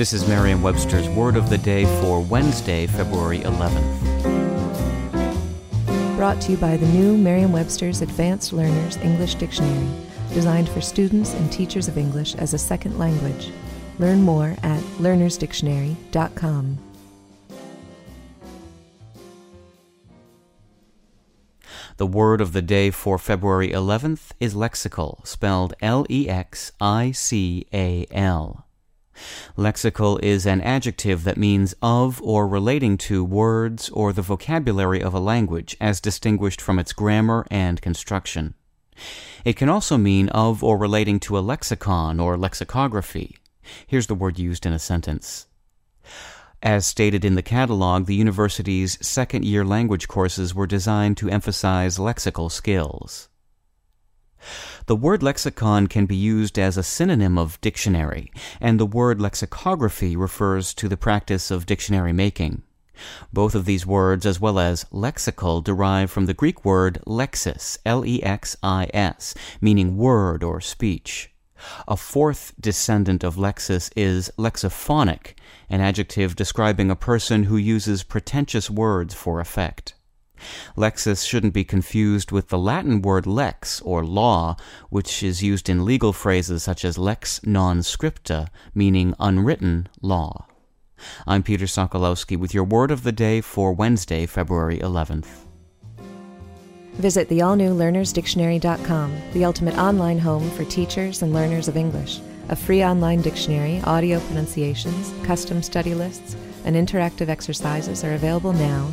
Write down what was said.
This is Merriam Webster's Word of the Day for Wednesday, February 11th. Brought to you by the new Merriam Webster's Advanced Learners English Dictionary, designed for students and teachers of English as a second language. Learn more at learnersdictionary.com. The word of the day for February 11th is lexical, spelled L E X I C A L. Lexical is an adjective that means of or relating to words or the vocabulary of a language as distinguished from its grammar and construction. It can also mean of or relating to a lexicon or lexicography. Here's the word used in a sentence. As stated in the catalog, the university's second year language courses were designed to emphasize lexical skills. The word lexicon can be used as a synonym of dictionary, and the word lexicography refers to the practice of dictionary making. Both of these words, as well as lexical, derive from the Greek word lexis, L-E-X-I-S, meaning word or speech. A fourth descendant of lexis is lexiphanic, an adjective describing a person who uses pretentious words for effect. Lexis shouldn't be confused with the Latin word lex, or law, which is used in legal phrases such as lex non scripta, meaning unwritten law. I'm Peter Sokolowski with your word of the day for Wednesday, February 11th. Visit the all new learnersdictionary.com, the ultimate online home for teachers and learners of English. A free online dictionary, audio pronunciations, custom study lists, and interactive exercises are available now